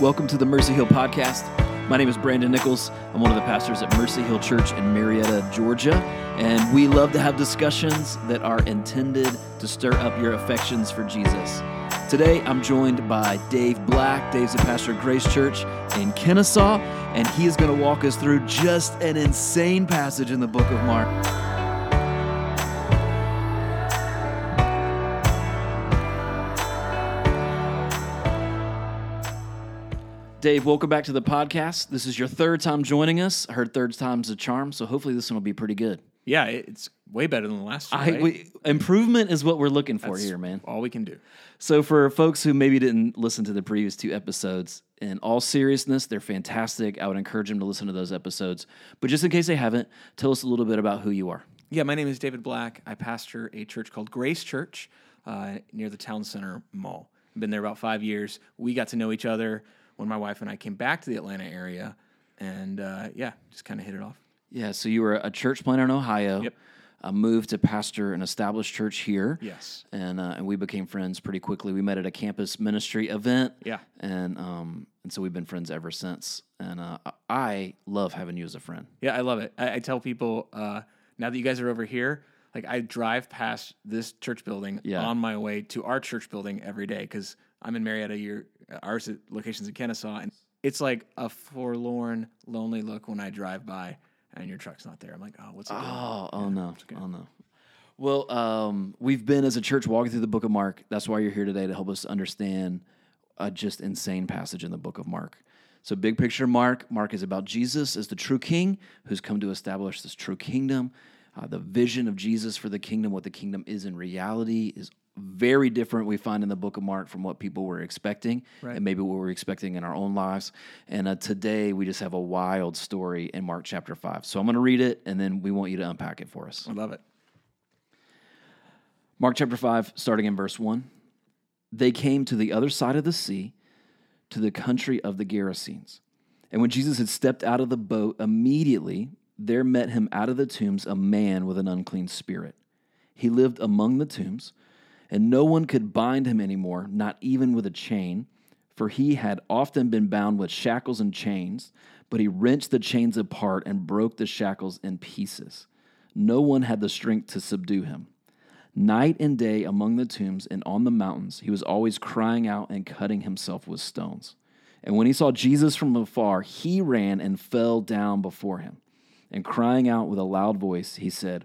Welcome to the Mercy Hill Podcast. My name is Brandon Nichols. I'm one of the pastors at Mercy Hill Church in Marietta, Georgia. And we love to have discussions that are intended to stir up your affections for Jesus. Today, I'm joined by Dave Black. Dave's a pastor at Grace Church in Kennesaw, and he is going to walk us through just an insane passage in the book of Mark. Dave, welcome back to the podcast. This is your third time joining us. I heard third time's a charm, so hopefully this one will be pretty good. Yeah, it's way better than the last. I, right? we, improvement is what we're looking for That's here, man. All we can do. So, for folks who maybe didn't listen to the previous two episodes, in all seriousness, they're fantastic. I would encourage them to listen to those episodes. But just in case they haven't, tell us a little bit about who you are. Yeah, my name is David Black. I pastor a church called Grace Church uh, near the Town Center Mall. I've been there about five years. We got to know each other when my wife and I came back to the Atlanta area, and uh, yeah, just kind of hit it off. Yeah, so you were a church planter in Ohio. Yep. Uh, moved to pastor an established church here. Yes. and uh, and we became friends pretty quickly. We met at a campus ministry event. Yeah. and um and so we've been friends ever since. And uh, I love having you as a friend. Yeah, I love it. I, I tell people uh, now that you guys are over here, like I drive past this church building Yeah. on my way to our church building every day because I'm in Marietta. Your ours at locations in Kennesaw, and it's like a forlorn, lonely look when I drive by and your truck's not there. I'm like, oh, what's it doing? Oh, oh no, oh no. Well, um, we've been as a church walking through the book of Mark. That's why you're here today to help us understand a just insane passage in the book of Mark. So, big picture, Mark. Mark is about Jesus as the true King who's come to establish this true kingdom. Uh, the vision of Jesus for the kingdom, what the kingdom is in reality, is very different. We find in the book of Mark from what people were expecting, Right. and maybe what we're expecting in our own lives. And uh, today we just have a wild story in Mark chapter five. So I'm going to read it, and then we want you to unpack it for us. I love it. Mark chapter 5, starting in verse 1. They came to the other side of the sea, to the country of the Gerasenes. And when Jesus had stepped out of the boat, immediately there met him out of the tombs a man with an unclean spirit. He lived among the tombs, and no one could bind him anymore, not even with a chain, for he had often been bound with shackles and chains, but he wrenched the chains apart and broke the shackles in pieces. No one had the strength to subdue him. Night and day among the tombs and on the mountains, he was always crying out and cutting himself with stones. And when he saw Jesus from afar, he ran and fell down before him. And crying out with a loud voice, he said,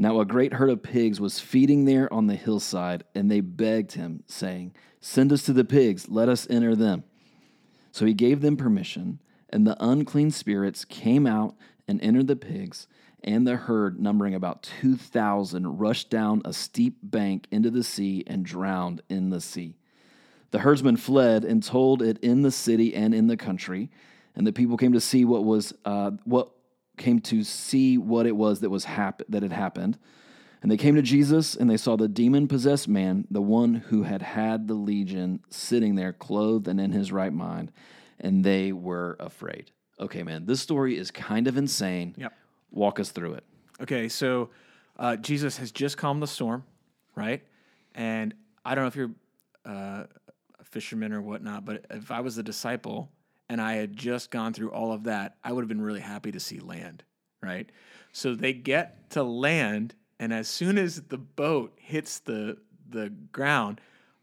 Now a great herd of pigs was feeding there on the hillside, and they begged him, saying, Send us to the pigs, let us enter them. So he gave them permission, and the unclean spirits came out and entered the pigs, and the herd, numbering about 2,000, rushed down a steep bank into the sea and drowned in the sea. The herdsmen fled and told it in the city and in the country, and the people came to see what was uh, what came to see what it was that was hap- that had happened. And they came to Jesus and they saw the demon possessed man, the one who had had the legion, sitting there clothed and in his right mind, and they were afraid. Okay, man, this story is kind of insane. Yep. Walk us through it. Okay, so uh, Jesus has just calmed the storm, right? And I don't know if you're uh, a fisherman or whatnot, but if I was a disciple and I had just gone through all of that, I would have been really happy to see land, right? So they get to land, and as soon as the boat hits the the ground,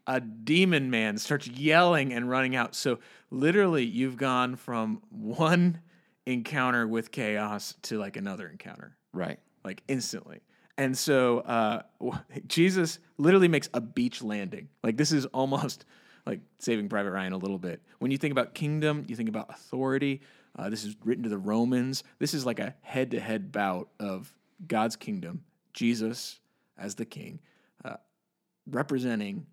a demon man starts yelling and running out. So literally, you've gone from one encounter with chaos to like another encounter Right. like instantly. And so uh, Jesus literally makes a beach landing. Like this is almost like Saving Private Ryan a little bit. When you think about kingdom, you think about authority. Uh, this is written to the Romans. This is like a head-to-head bout of God's kingdom, Jesus as the king, uh, representing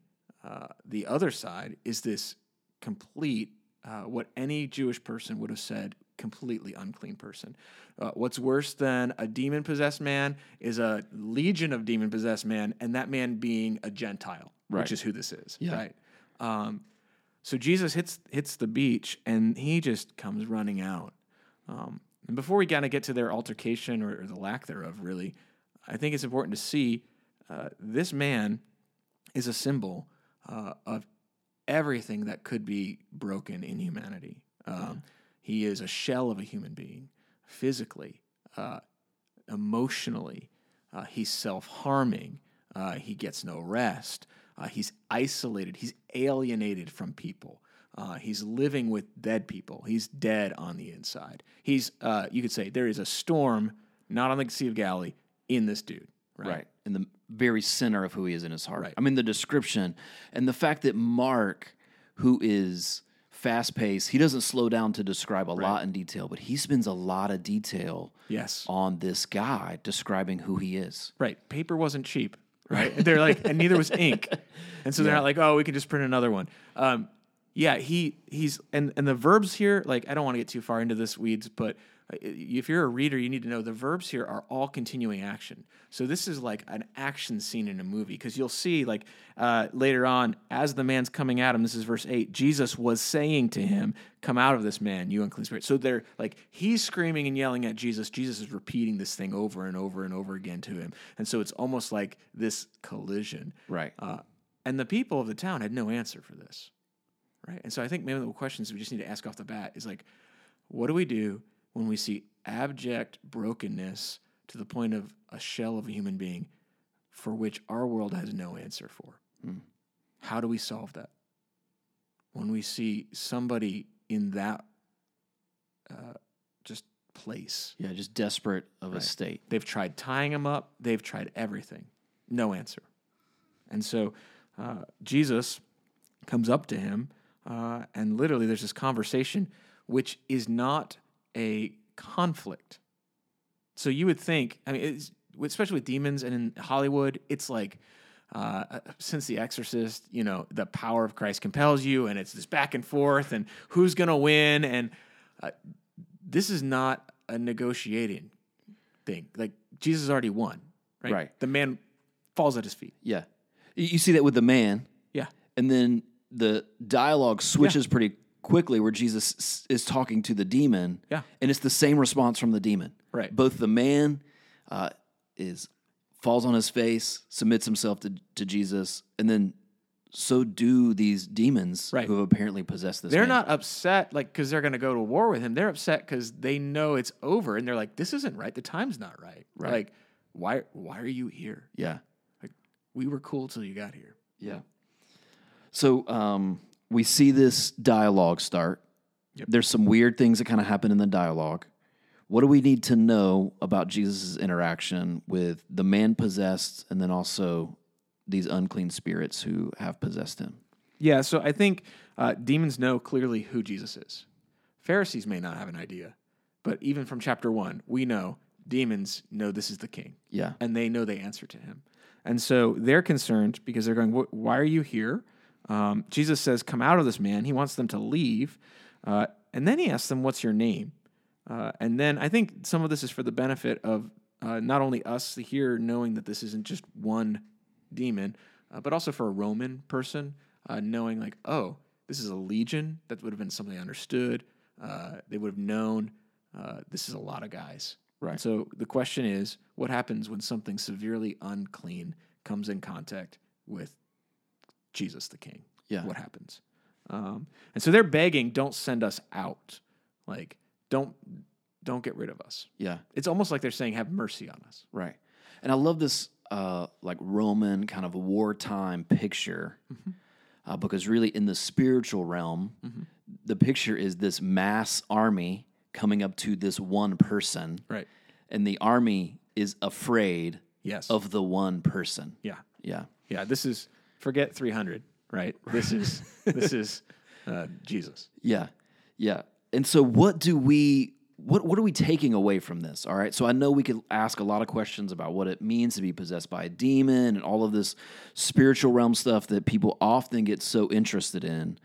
uh, the other side is this complete, uh, what any Jewish person would have said, completely unclean person. Uh, what's worse than a demon possessed man is a legion of demon possessed man, and that man being a Gentile, Right. which is who this is. Yeah. Right. Um, so Jesus hits hits the beach, and he just comes running out. Um, and before we kind of get to their altercation or, or the lack thereof, really, I think it's important to see uh, this man is a symbol uh, of everything that could be broken in humanity. Um, He is a shell of a human being, physically, uh, emotionally. Uh, he's self harming. Uh, he gets no rest. Uh, he's isolated. He's alienated from people. Uh, he's living with dead people. He's dead on the inside. He's, uh, you could say, there is a storm, not on the Sea of Galilee, in this dude. Right. right in the very center of who he is in his heart. Right. I mean, the description and the fact that Mark, who is fast paced, he doesn't slow down to describe a lot in detail, but he spends a lot of detail Yes. on this guy describing who he is. Right. Paper wasn't cheap. Right. they're like, and neither was ink. And so they're not like, oh, we can just print another one. Um, yeah, he he's and and the verbs here, like I don't want to get too far into this weeds, but if you're a reader, you need to know the verbs here are all continuing action. So this is like an action scene in a movie because you'll see like uh, later on as the man's coming at him. This is verse eight. Jesus was saying to him, "Come out of this man, you unclean spirit." So they're like he's screaming and yelling at Jesus. Jesus is repeating this thing over and over and over again to him, and so it's almost like this collision. Right. Uh, and the people of the town had no answer for this. Right. And so I think maybe the questions we just need to ask off the bat is like, what do we do when we see abject brokenness to the point of a shell of a human being for which our world has no answer for? How do we solve that? When we see somebody in that uh, just place, Yeah, just desperate of a state. They've tried tying him up. They've tried everything. No answer. And so uh, Jesus comes up to him, uh, and literally there's this conversation, which is not a conflict. So you would think, I mean, it's, especially with demons and in Hollywood, it's like, uh, since The Exorcist, you know, the power of Christ compels you, and it's this back and forth, and who's going to win. And uh, this is not a negotiating thing. Like, Jesus already won, right? Right. The man falls at his feet. Yeah. You you see that with the man, Yeah. and then the dialogue switches pretty quickly where Jesus is talking to the demon. Yeah. And it's the same response from the demon. Right. Both the man uh, is falls on his face, submits himself to, to Jesus, and then so do these demons Right. who have apparently possessed this They're man. not upset like because they're going to go to war with him. They're upset because they know it's over, and they're like, "This isn't right. The time's not right. Right. Like, why? Why are you here? Yeah. Like, we were cool till you got here." Yeah. So um, we see this dialogue start. Yep. There's some weird things that kind of happen in the dialogue. What do we need to know about Jesus' interaction with the man possessed and then also these unclean spirits who have possessed him? Yeah. So I think uh, demons know clearly who Jesus is. Pharisees may not have an idea, but even from chapter one, we know demons know this is the King. Yeah. and they know they answer to him. And so they're concerned because they're going, Why are you here? Um, Jesus says, Come out of this man. He wants them to leave. Uh, and then he asks them, What's your name? Uh, and then I think some of this is for the benefit of uh, not only us here knowing that this isn't just one demon, uh, but also for a Roman person uh, knowing, like, oh, this is a legion. That would have been something they understood. Uh, they would have known uh, this is a lot of guys. Right. So the question is, what happens when something severely unclean comes in contact with Jesus the King? Yeah. What happens? Um, and so they're begging, don't send us out. Like, don't don't get rid of us. Yeah. It's almost like they're saying, have mercy on us. Right. And I love this uh, like Roman kind of wartime picture uh, because really in the spiritual realm, the picture is this mass army coming up to this one person, Right. and the army is afraid Yes. of the one person. yeah. Yeah. Yeah. This is forget 300. Right. This is this is uh, Jesus. Yeah. Yeah. And so what do we what what are we taking away from this? All right. So I know we could ask a lot of questions about what it means to be possessed by a demon and all of this spiritual realm stuff that people often get so interested in.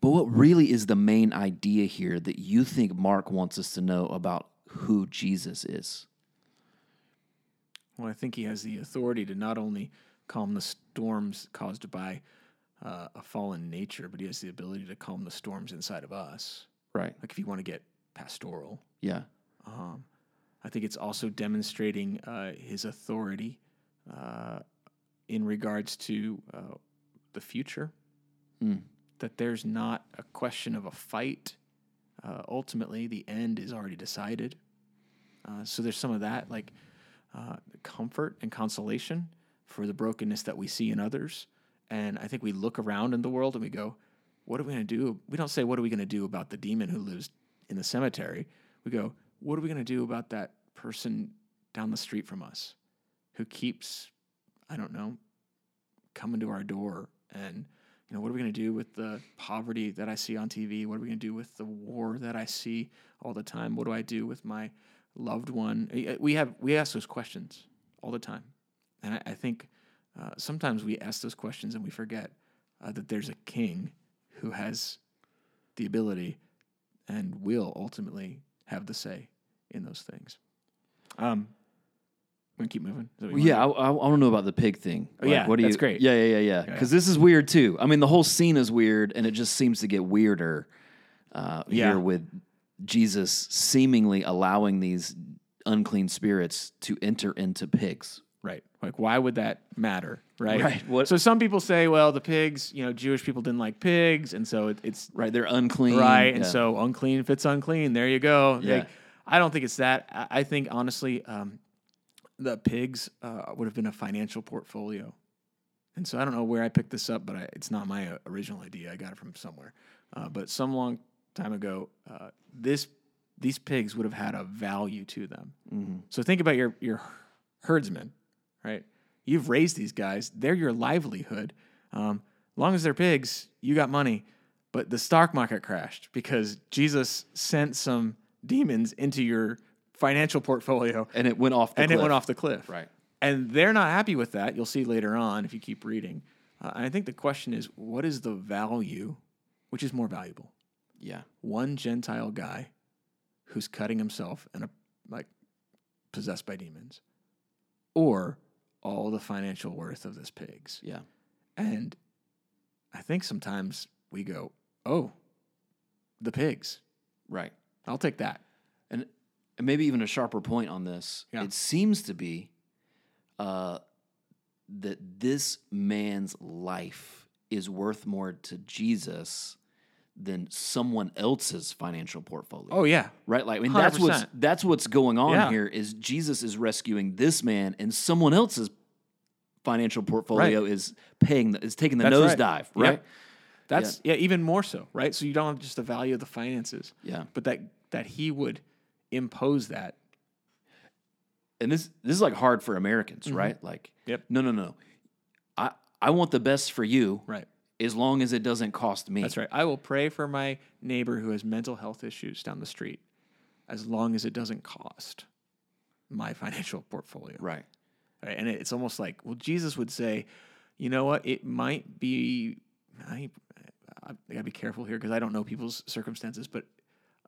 But what really is the main idea here that you think Mark wants us to know about who Jesus is? Well, I think he has the authority to not only calm the storms caused by uh, a fallen nature, but he has the ability to calm the storms inside of us. Right. Like if you want to get pastoral, Yeah. um, I think it's also demonstrating uh, his authority uh, in regards to uh, the future. Mm. That there's not a question of a fight. Uh, ultimately, the end is already decided. Uh, so there's some of that, like uh, comfort and consolation for the brokenness that we see in others. And I think we look around in the world and we go, what are we going to do? We don't say, what are we going to do about the demon who lives in the cemetery? We go, what are we going to do about that person down the street from us who keeps, I don't know, coming to our door? And, you know, what are we going to do with the poverty that I see on TV? What are we going to do with the war that I see all the time? What do I do with my loved one? We have, we ask those questions all the time. And I, I think uh, sometimes we ask those questions and we forget uh, that there's a king who has the ability and will ultimately have the say in those things. Um, we keep moving. Is that what you Yeah, I, I, I want to know about the pig thing. Oh, yeah, what do that's you, great. Yeah, yeah, yeah, yeah. Yeah. Because this is weird too. I mean, the whole scene is weird, and it just seems to get weirder uh, Yeah. here with Jesus seemingly allowing these unclean spirits to enter into pigs. Right. Like, why would that matter? Right. Right. What- So some people say, well, the pigs, you know, Jewish people didn't like pigs, and so it, it's Right, they're unclean. right, and Yeah. so unclean fits unclean. There you go. Yeah. Like, I don't think it's that. I, I think honestly, um, the pigs uh, would have been a financial portfolio, and so I don't know where I picked this up, but I, it's not my uh, original idea. I got it from somewhere, uh, but some long time ago, uh, this these pigs would have had a value to them. Mhm. So think about your your herdsmen, right? You've raised these guys; they're your livelihood. Um, long as they're pigs, you got money. But the stock market crashed because Jesus sent some demons into your financial portfolio, and it went off. The and cliff. it went off the cliff. Right. And they're not happy with that. You'll see later on if you keep reading. Uh, and I think the question is, what is the value? Which is more valuable? Yeah. one Gentile guy who's cutting himself and a, like possessed by demons, or all the financial worth of this pigs. Yeah. And I think sometimes we go, oh, the pigs. Right. I'll take that. And, and maybe even a sharper point on this. Yeah. It seems to be uh, that this man's life is worth more to Jesus than someone else's financial portfolio. Oh yeah, Right, like I mean, that's what's 100%. that's what's going on Yeah. here. Is Jesus is rescuing this man, and someone else's financial portfolio is paying the, is taking the That's right. nosedive, Yep. right? that's yeah. even more so, right? So you don't have just the value of the finances, Yeah. but that that he would impose that. and this this is like hard for Americans, right? Like, Mm-hmm. Yep. no, no, no. I I want the best for you, Right. As long as it doesn't cost me. That's right. I will pray for my neighbor who has mental health issues down the street, as long as it doesn't cost my financial portfolio. Right. Right? And it's almost like, well, Jesus would say, you know what? It might be. I, I gotta be careful here because I don't know people's circumstances, but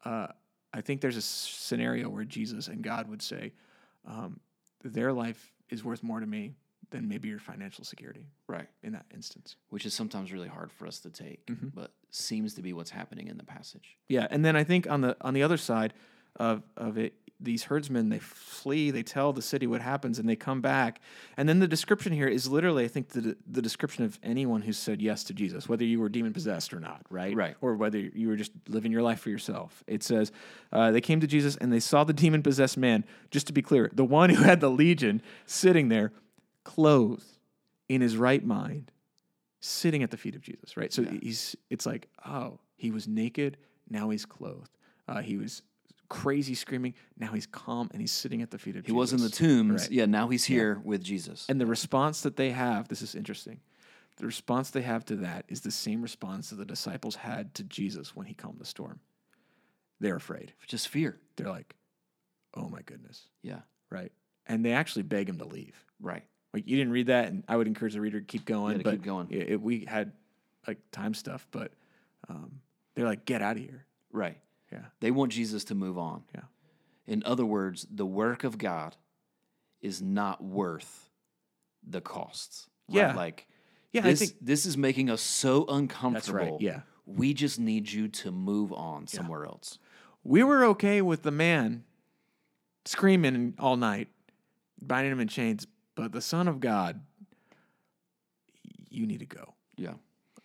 uh, I think there's a scenario where Jesus and God would say, um, their life is worth more to me than maybe your financial security Right. in that instance. Which is sometimes really hard for us to take, Mm-hmm. but seems to be what's happening in the passage. Yeah, and then I think on the on the other side of of it, these herdsmen they flee, they tell the city what happens, and they come back. And then the description here is literally, I think, the the description of anyone who said yes to Jesus, whether you were demon possessed or not, right? Right. Or whether you were just living your life for yourself. It says uh, they came to Jesus and they saw the demon possessed man. Just to be clear, the one who had the legion sitting there, clothed in his right mind, sitting at the feet of Jesus, right? So he's it's like, oh, he was naked, now he's clothed. Uh, he was crazy screaming, now he's calm and he's sitting at the feet of He Jesus. He was in the tombs. Right. Yeah. Now he's here with Jesus. And the response that they have, this is interesting. The response they have to that is the same response that the disciples had to Jesus when he calmed the storm. They're afraid. Just fear. They're like, oh my goodness, Yeah. right? And they actually beg him to leave. Right. Like you didn't read that, and I would encourage the reader to keep going. to but keep going. It, it- we had like time stuff, but um, they're like, "Get out of here." Right. Yeah, They want Jesus to move on. yeah, In other words, the work of God is not worth the costs. right? Yeah. Like yeah. this, I think this is making us so uncomfortable. That's right. Yeah. We just need you to move on somewhere else. we were okay with the man screaming all night, binding him in chains, but the Son of God, you need to go. Yeah.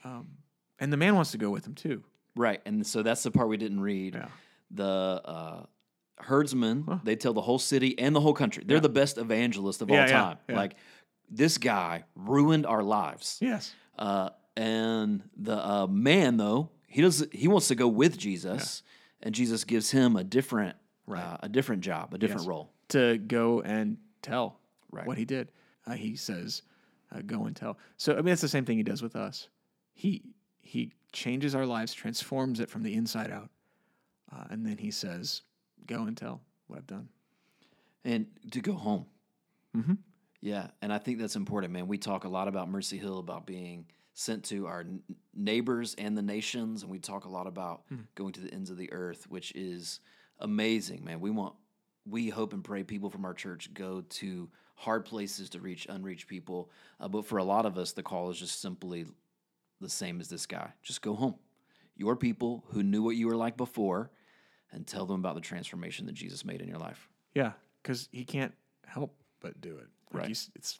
Um, and the man wants to go with him too. Right. And so that's the part we didn't read. Yeah. The uh, herdsmen, they tell the whole city and the whole country. They're the best evangelist of Yeah, all time. yeah. Like this guy ruined our lives. Yes. Uh, and the uh, man, though, he does he wants to go with Jesus, and Jesus gives him a different uh, a different job, a different Yes. role. To go and tell Right. what he did. Uh, he says, uh, "Go and tell." So I mean, it's the same thing he does with us. He he changes our lives, transforms it from the inside out, uh, and then he says, "Go and tell what I've done." and to go home. Mhm. Yeah, and I think that's important, man. We talk a lot about Mercy Hill, about being sent to our n- neighbors and the nations, and we talk a lot about going to the ends of the earth, which is amazing, man. We want, we hope and pray people from our church go to hard places to reach unreached people, uh, but for a lot of us, the call is just simply the same as this guy: just go home. Your people who knew what you were like before, and tell them about the transformation that Jesus made in your life. Yeah, because he can't help but do it. Like Right. it's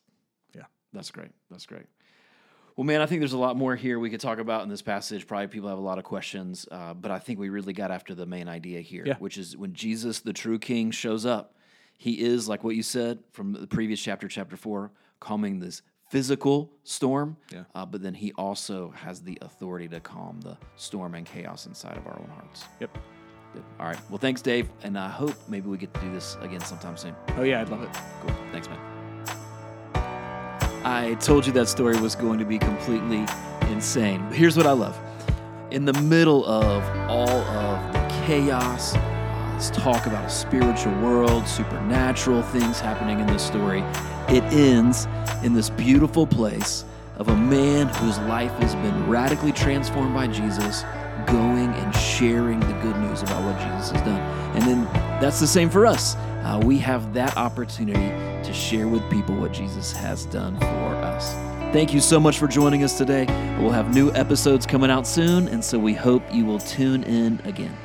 yeah. That's great. That's great. Well, man, I think there's a lot more here we could talk about in this passage. Probably people have a lot of questions, uh, but I think we really got after the main idea here, Yeah. which is when Jesus, the true King, shows up, he is like what you said from the previous chapter, chapter four, calming this physical storm. Yeah. Uh, but then he also has the authority to calm the storm and chaos inside of our own hearts. Yep. Good. All right. Well, thanks, Dave, and I hope maybe we get to do this again sometime soon. Oh yeah, I'd love it. Cool. Thanks, man. I told you that story was going to be completely insane. But here's what I love. In the middle of all of the chaos, talk about a spiritual world, supernatural things happening in this story, it ends in this beautiful place of a man whose life has been radically transformed by Jesus going and sharing the good news about what Jesus has done. And then that's the same for us. Uh, we have that opportunity to share with people what Jesus has done for us. Thank you so much for joining us today. We'll have new episodes coming out soon, and so we hope you will tune in again.